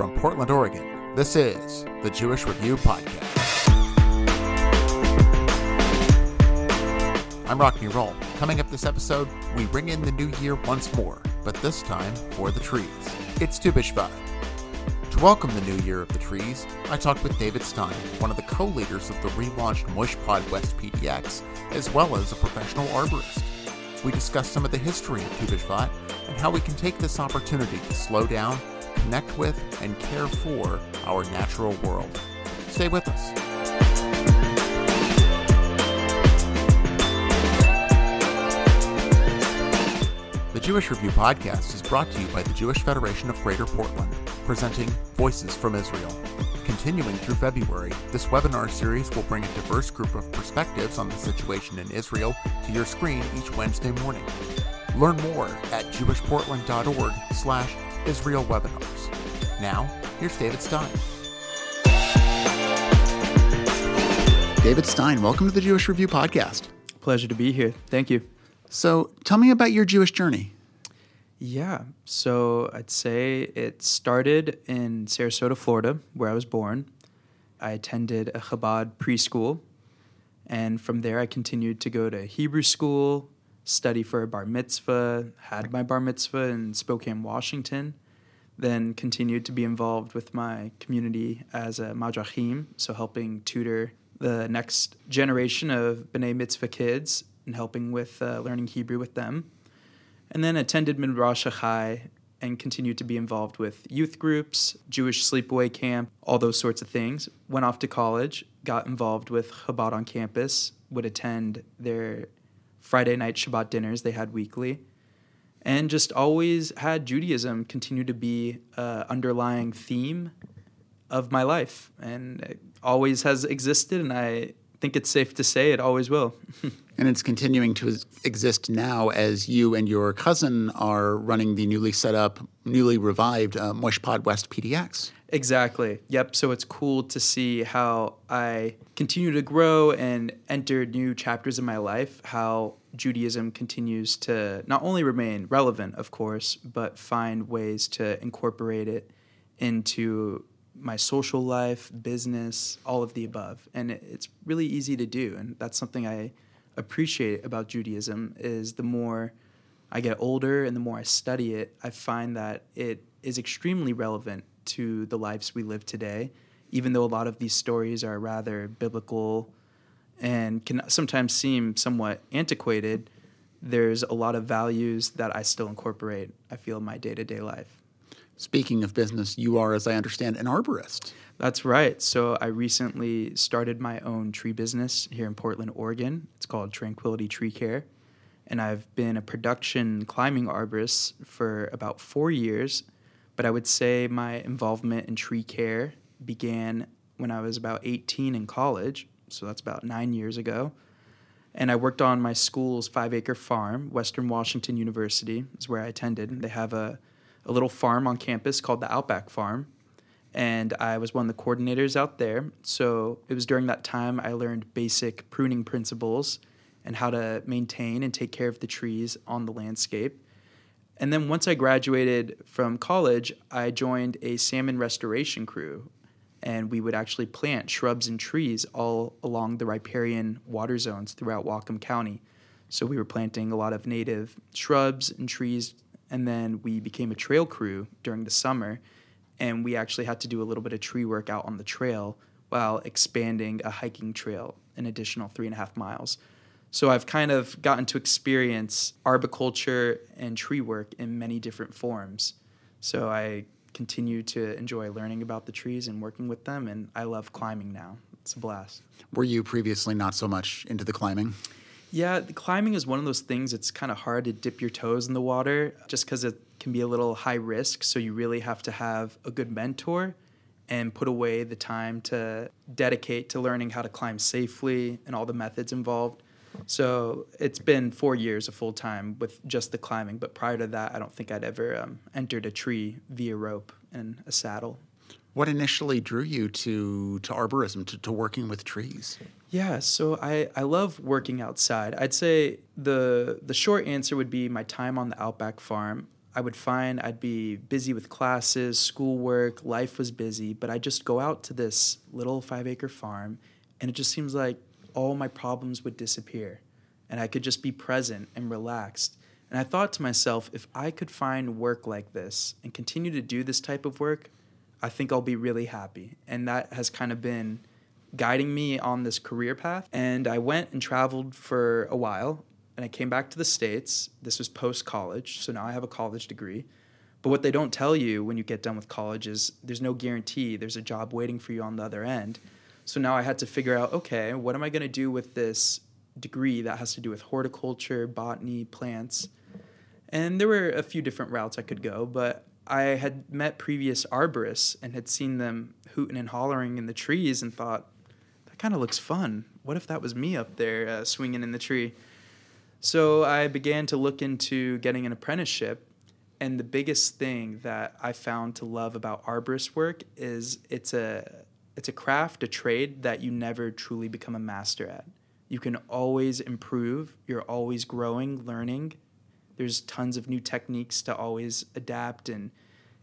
From Portland, Oregon, this is the Jewish Review Podcast. I'm Rockne Roll. Coming up this episode, we bring in the new year once more, but this time for the trees. It's Tu B'Shevat. To welcome the new year of the trees, I talked with David Stein, one of the co-leaders of the relaunched Moishe Pod West PDX, as well as a professional arborist. We discussed some of the history of Tu B'Shevat and how we can take this opportunity to slow down, connect with, and care for our natural world. Stay with us. The Jewish Review podcast is brought to you by the Jewish Federation of Greater Portland, presenting Voices from Israel. Continuing through February, this webinar series will bring a diverse group of perspectives on the situation in Israel to your screen each Wednesday morning. Learn more at jewishportland.org slash Israel webinars. Now, here's David Stein. David Stein, welcome to the Jewish Review podcast. Pleasure to be here. Thank you. So, tell me about your Jewish journey. Yeah. So, I'd say it started in Sarasota, Florida, where I was born. I attended a Chabad preschool. And from there, I continued to go to Hebrew school, study for a bar mitzvah, had my bar mitzvah in Spokane, Washington. Then continued to be involved with my community as a madrachim, so helping tutor the next generation of B'nai Mitzvah kids and helping with uh, learning Hebrew with them. And then attended Midrash Chai and continued to be involved with youth groups, Jewish sleepaway camp, all those sorts of things. Went off to college, got involved with Chabad on campus, would attend their Friday night Shabbat dinners they had weekly, and just always had Judaism continue to be an underlying theme of my life, and it always has existed, and I think it's safe to say it always will. and it's continuing to exist now as you and your cousin are running the newly set up, newly revived uh, Moishe Pod West PDX. Exactly. Yep. So it's cool to see how I continue to grow and enter new chapters in my life, how Judaism continues to not only remain relevant, of course, but find ways to incorporate it into my social life, business, all of the above. And it's really easy to do. And that's something I appreciate about Judaism is the more I get older and the more I study it, I find that it is extremely relevant to the lives we live today, even though a lot of these stories are rather biblical and can sometimes seem somewhat antiquated. There's a lot of values that I still incorporate, I feel, in my day to day life. Speaking of business, you are, as I understand, an arborist. That's right. So I recently started my own tree business here in Portland, Oregon. It's called Tranquility Tree Care. And I've been a production climbing arborist for about four years. But I would say my involvement in tree care began when I was about 18 in college. So that's about nine years ago. And I worked on my school's five acre farm, Western Washington University, is where I attended. They have a a little farm on campus called the Outback Farm. And I was one of the coordinators out there. So it was during that time I learned basic pruning principles and how to maintain and take care of the trees on the landscape. And then once I graduated from college, I joined a salmon restoration crew. And we would actually plant shrubs and trees all along the riparian water zones throughout Whatcom County. So we were planting a lot of native shrubs and trees and then we became a trail crew during the summer, and we actually had to do a little bit of tree work out on the trail while expanding a hiking trail an additional three and a half miles. So I've kind of gotten to experience arboriculture and tree work in many different forms. So I continue to enjoy learning about the trees and working with them, and I love climbing now. It's a blast. Were you previously not so much into the climbing? Yeah, climbing is one of those things. It's kind of hard to dip your toes in the water just because it can be a little high risk. So you really have to have a good mentor and put away the time to dedicate to learning how to climb safely and all the methods involved. So it's been four years of full time with just the climbing. But prior to that, I don't think I'd ever um, entered a tree via rope and a saddle. What initially drew you to to arborism, to, to working with trees? Yeah, so I, I love working outside. I'd say the the short answer would be my time on the Outback farm. I would find I'd be busy with classes, schoolwork, life was busy, but I just go out to this little five acre farm and it just seems like all my problems would disappear and I could just be present and relaxed. And I thought to myself, if I could find work like this and continue to do this type of work, I think I'll be really happy. And that has kind of been guiding me on this career path. And I went and traveled for a while and I came back to the States. This was post college, so now I have a college degree. But what they don't tell you when you get done with college is there's no guarantee there's a job waiting for you on the other end. So now I had to figure out okay, what am I going to do with this degree that has to do with horticulture, botany, plants? And there were a few different routes I could go, but I had met previous arborists and had seen them hooting and hollering in the trees and thought, that kind of looks fun. What if that was me up there uh, swinging in the tree? So I began to look into getting an apprenticeship. And the biggest thing that I found to love about arborist work is it's a it's a craft, a trade that you never truly become a master at. You can always improve, you're always growing, learning. There's tons of new techniques to always adapt and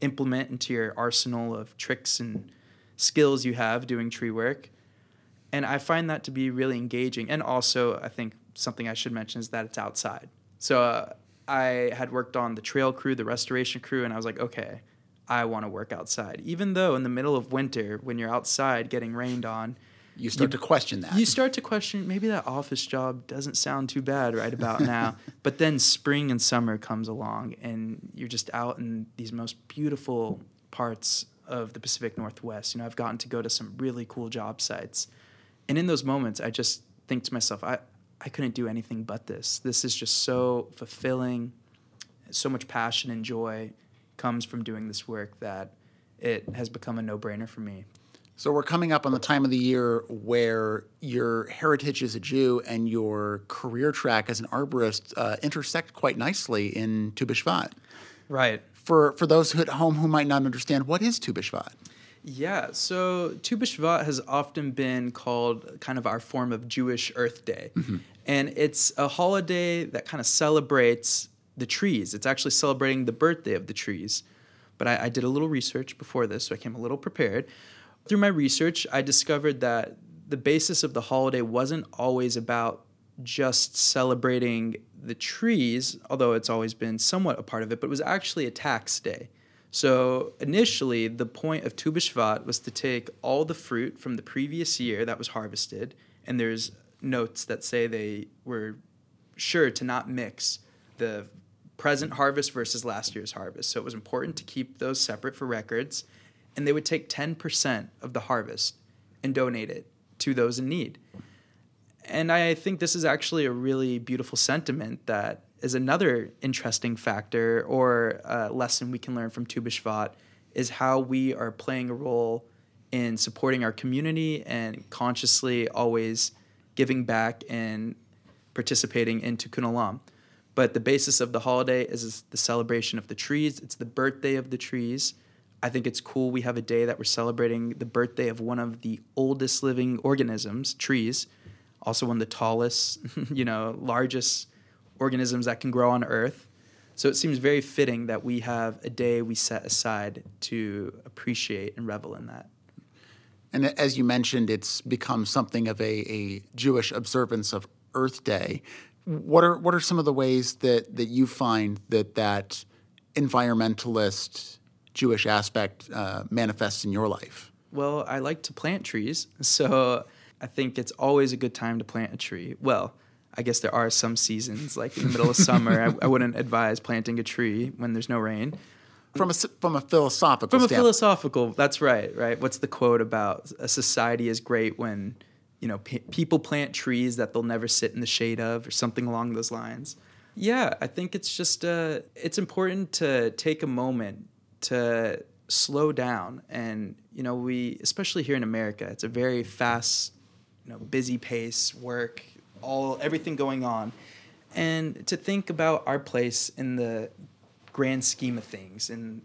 implement into your arsenal of tricks and skills you have doing tree work. And I find that to be really engaging. And also, I think something I should mention is that it's outside. So uh, I had worked on the trail crew, the restoration crew, and I was like, okay, I want to work outside. Even though in the middle of winter, when you're outside getting rained on, you start you, to question that. You start to question maybe that office job doesn't sound too bad right about now. but then spring and summer comes along, and you're just out in these most beautiful parts of the Pacific Northwest. You know, I've gotten to go to some really cool job sites, and in those moments, I just think to myself, I I couldn't do anything but this. This is just so fulfilling. So much passion and joy comes from doing this work that it has become a no brainer for me. So we're coming up on the time of the year where your heritage as a Jew and your career track as an arborist uh, intersect quite nicely in Tu B'Shevat. Right. For for those at home who might not understand, what is Tu B'Shevat? Yeah, so Tu B'Shevat has often been called kind of our form of Jewish Earth Day. Mm-hmm. And it's a holiday that kind of celebrates the trees. It's actually celebrating the birthday of the trees. But I, I did a little research before this, so I came a little prepared. Through my research, I discovered that the basis of the holiday wasn't always about just celebrating the trees, although it's always been somewhat a part of it, but it was actually a tax day. So initially, the point of Tu B'Shevat was to take all the fruit from the previous year that was harvested, and there's notes that say they were sure to not mix the present harvest versus last year's harvest. So it was important to keep those separate for records, and they would take 10% of the harvest and donate it to those in need. And I think this is actually a really beautiful sentiment that is another interesting factor or lesson we can learn from Tu B'Shevat is how we are playing a role in supporting our community and consciously always giving back and participating in Tikkun. But the basis of the holiday is the celebration of the trees. It's the birthday of the trees. I think it's cool we have a day that we're celebrating the birthday of one of the oldest living organisms, trees, also one of the tallest, you know, largest organisms that can grow on Earth. So it seems very fitting that we have a day we set aside to appreciate and revel in that. And as you mentioned, it's become something of a, a Jewish observance of Earth Day. What are what are some of the ways that that you find that that environmentalist Jewish aspect uh, manifests in your life? Well, I like to plant trees, so I think it's always a good time to plant a tree. Well, I guess there are some seasons, like in the middle of summer, I, I, wouldn't advise planting a tree when there's no rain. From a from a philosophical from a standpoint. philosophical, that's right, right. What's the quote about a society is great when you know p- people plant trees that they'll never sit in the shade of, or something along those lines. Yeah, I think it's just uh, it's important to take a moment to slow down, and you know we, especially here in America, it's a very fast, you know, busy pace, work, all everything going on, and to think about our place in the grand scheme of things in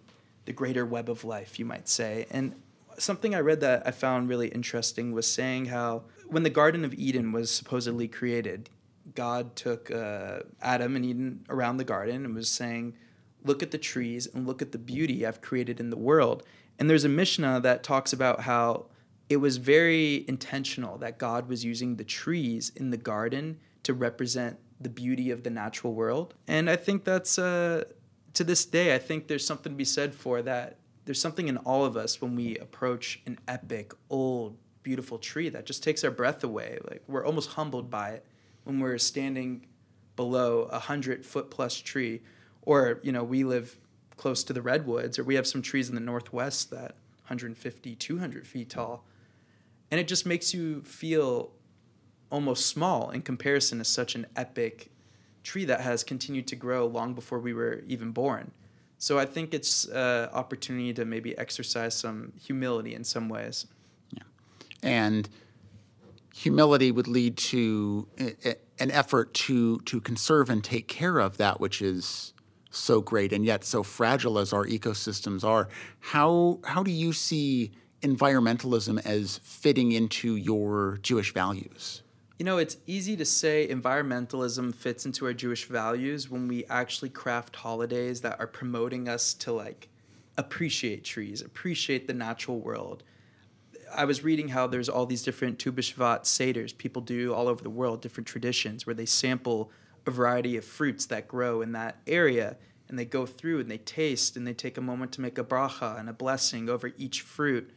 the greater web of life, you might say. And something I read that I found really interesting was saying how when the Garden of Eden was supposedly created, God took uh, Adam and Eden around the garden and was saying, look at the trees and look at the beauty I've created in the world. And there's a Mishnah that talks about how it was very intentional that God was using the trees in the garden to represent the beauty of the natural world. And I think that's, uh, to this day, I think there's something to be said for that. There's something in all of us when we approach an epic, old, beautiful tree that just takes our breath away. Like we're almost humbled by it when we're standing below a hundred foot plus tree, or you know we live close to the redwoods, or we have some trees in the northwest that 150, 200 feet tall, and it just makes you feel almost small in comparison to such an epic tree that has continued to grow long before we were even born. So I think it's an opportunity to maybe exercise some humility in some ways. Yeah. And humility would lead to eh, eh, an effort to to conserve and take care of that which is so great and yet so fragile as our ecosystems are. How how do you see environmentalism as fitting into your Jewish values? You know, it's easy to say environmentalism fits into our Jewish values when we actually craft holidays that are promoting us to like appreciate trees, appreciate the natural world. I was reading how there's all these different Tu B'Shevat seders people do all over the world, different traditions where they sample a variety of fruits that grow in that area and they go through and they taste and they take a moment to make a bracha and a blessing over each fruit.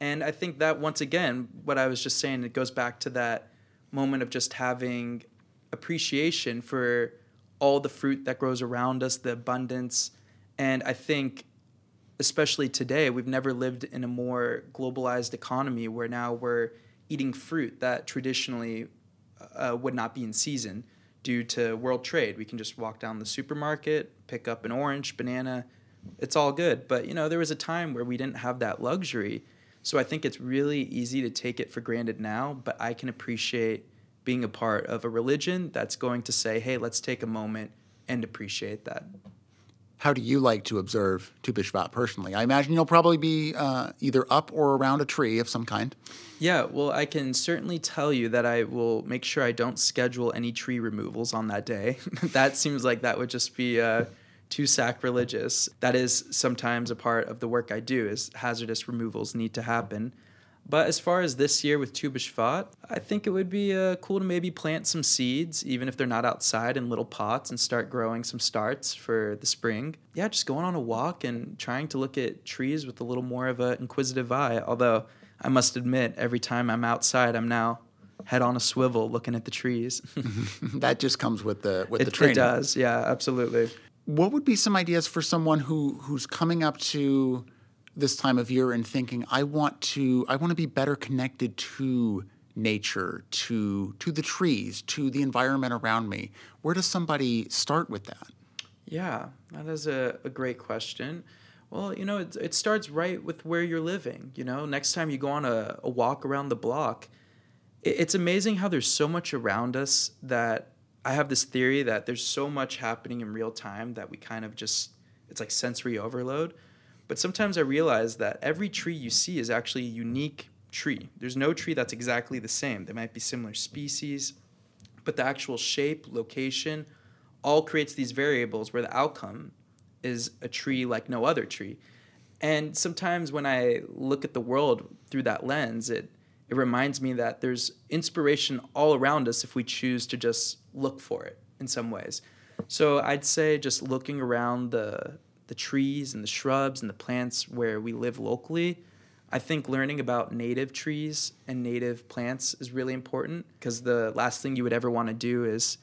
And I think that once again, what I was just saying, it goes back to that moment of just having appreciation for all the fruit that grows around us, the abundance. And I think, especially today, we've never lived in a more globalized economy where now we're eating fruit that traditionally uh, would not be in season due to world trade. We can just walk down the supermarket, pick up an orange, banana, it's all good. But you know, there was a time where we didn't have that luxury. So I think it's really easy to take it for granted now, but I can appreciate being a part of a religion that's going to say, hey, let's take a moment and appreciate that. How do you like to observe Tu B'Shevat personally? I imagine you'll probably be uh, either up or around a tree of some kind. Yeah, well, I can certainly tell you that I will make sure I don't schedule any tree removals on that day. that seems like that would just be uh, too sacrilegious. That is sometimes a part of the work I do is hazardous removals need to happen. But as far as this year with Tu B'Shevat, I think it would be uh, cool to maybe plant some seeds, even if they're not outside in little pots, and start growing some starts for the spring. Yeah, just going on a walk and trying to look at trees with a little more of an inquisitive eye. Although I must admit, every time I'm outside, I'm now head on a swivel looking at the trees. that just comes with the with it, the training. It does, yeah, absolutely what would be some ideas for someone who who's coming up to this time of year and thinking I want to I want to be better connected to nature, to to the trees, to the environment around me. Where does somebody start with that? Yeah, that is a, a great question. Well, you know, it, it starts right with where you're living. You know, next time you go on a, a walk around the block, it, it's amazing how there's so much around us that I have this theory that there's so much happening in real time that we kind of just it's like sensory overload. But sometimes I realize that every tree you see is actually a unique tree. There's no tree that's exactly the same. There might be similar species, but the actual shape, location, all creates these variables where the outcome is a tree like no other tree. And sometimes when I look at the world through that lens, it it reminds me that there's inspiration all around us if we choose to just look for it in some ways. So I'd say just looking around the the trees and the shrubs and the plants where we live locally, I think learning about native trees and native plants is really important because the last thing you would ever want to do is,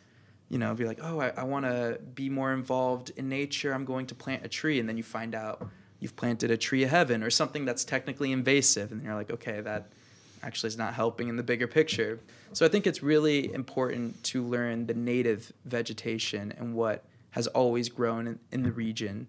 you know, be like, oh, I, I want to be more involved in nature. I'm going to plant a tree. And then you find out you've planted a tree of heaven or something that's technically invasive. And you're like, okay, that actually is not helping in the bigger picture. So I think it's really important to learn the native vegetation and what has always grown in, in the region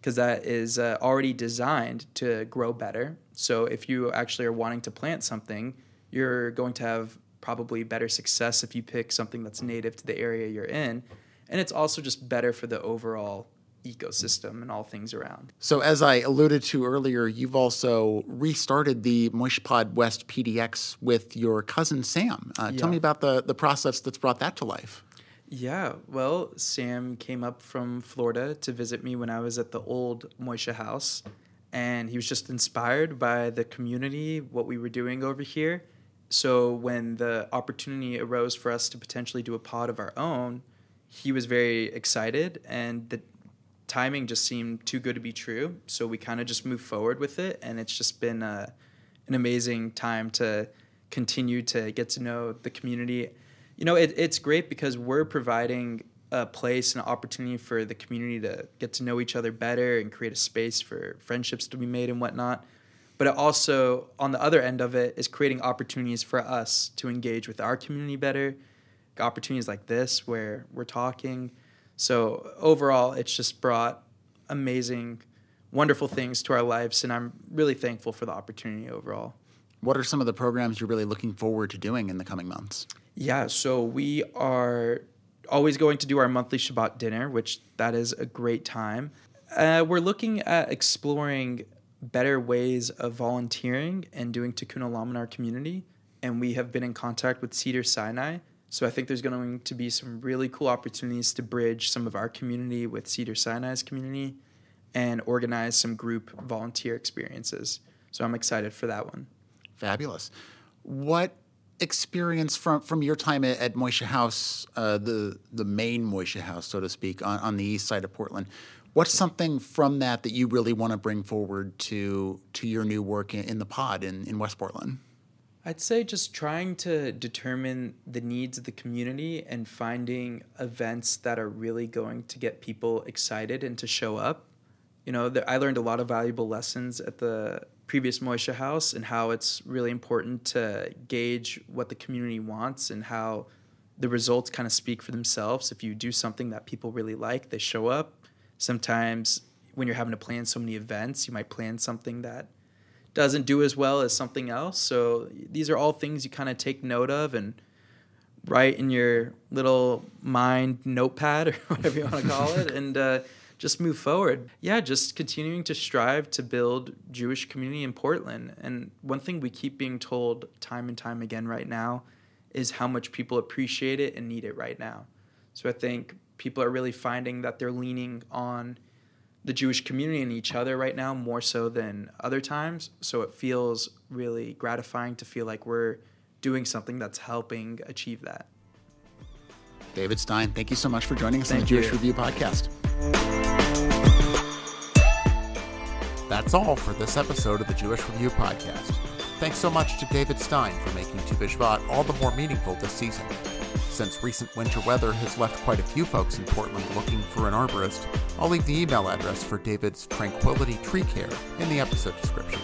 because that is uh, already designed to grow better. So if you actually are wanting to plant something, you're going to have probably better success if you pick something that's native to the area you're in. And it's also just better for the overall ecosystem and all things around. So, as I alluded to earlier, you've also restarted the Moishe Pod West PDX with your cousin Sam. Uh, yeah. Tell me about the, the process that's brought that to life. Yeah, well, Sam came up from Florida to visit me when I was at the old Moishe house, and he was just inspired by the community, what we were doing over here. So when the opportunity arose for us to potentially do a pod of our own, he was very excited, and the timing just seemed too good to be true. So we kind of just moved forward with it, and it's just been uh, an amazing time to continue to get to know the community. You know, it, it's great because we're providing a place and an opportunity for the community to get to know each other better and create a space for friendships to be made and whatnot. But it also, on the other end of it, is creating opportunities for us to engage with our community better. Opportunities like this where we're talking. So overall, it's just brought amazing, wonderful things to our lives, and I'm really thankful for the opportunity overall. What are some of the programs you're really looking forward to doing in the coming months? Yeah, so we are always going to do our monthly Shabbat dinner, which that is a great time. Uh, we're looking at exploring better ways of volunteering and doing tikkun olam in our community, and we have been in contact with Cedar Sinai. So I think there's going to be some really cool opportunities to bridge some of our community with Cedar Sinai's community and organize some group volunteer experiences. So I'm excited for that one. Fabulous. What experience from from your time at, at Moishe House, uh, the the main Moishe House, so to speak, on, on the east side of Portland? What's something from that that you really want to bring forward to to your new work in, in the pod in, in West Portland? I'd say just trying to determine the needs of the community and finding events that are really going to get people excited and to show up. You know, I learned a lot of valuable lessons at the previous Moishe House and how it's really important to gauge what the community wants and how the results kind of speak for themselves. If you do something that people really like, they show up. Sometimes when you're having to plan so many events, you might plan something that doesn't do as well as something else. So these are all things you kind of take note of and write in your little mind notepad or whatever you want to call it. And uh, just move forward. Yeah, just continuing to strive to build Jewish community in Portland. And one thing we keep being told time and time again right now is how much people appreciate it and need it right now. So I think people are really finding that they're leaning on the Jewish community and each other right now more so than other times. So it feels really gratifying to feel like we're doing something that's helping achieve that. David Stein, thank you so much for joining us thank on the Jewish. Review podcast. That's all for this episode of the Jewish Review Podcast. Thanks so much to David Stein for making Tu all the more meaningful this season. Since recent winter weather has left quite a few folks in Portland looking for an arborist, I'll leave the email address for David's Tranquility Tree Care in the episode description.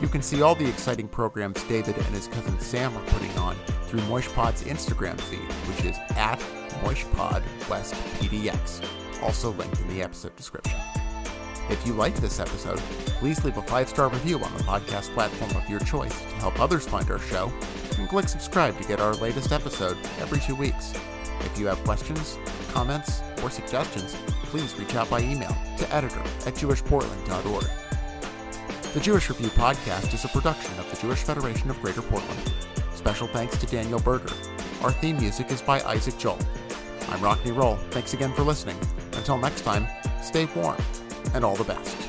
You can see all the exciting programs David and his cousin Sam are putting on through Moishe Pod's Instagram feed, which is at MoishePodWestPDX, also linked in the episode description. If you liked this episode, please leave a five star review on the podcast platform of your choice to help others find our show, and click subscribe to get our latest episode every two weeks. If you have questions, comments, or suggestions, please reach out by email to editor at jewishportland.org. The Jewish Review podcast is a production of the Jewish Federation of Greater Portland. Special thanks to Daniel Berger. Our theme music is by Isaac Joel. I'm Rockne Roll. Thanks again for listening. Until next time, stay warm and all the best.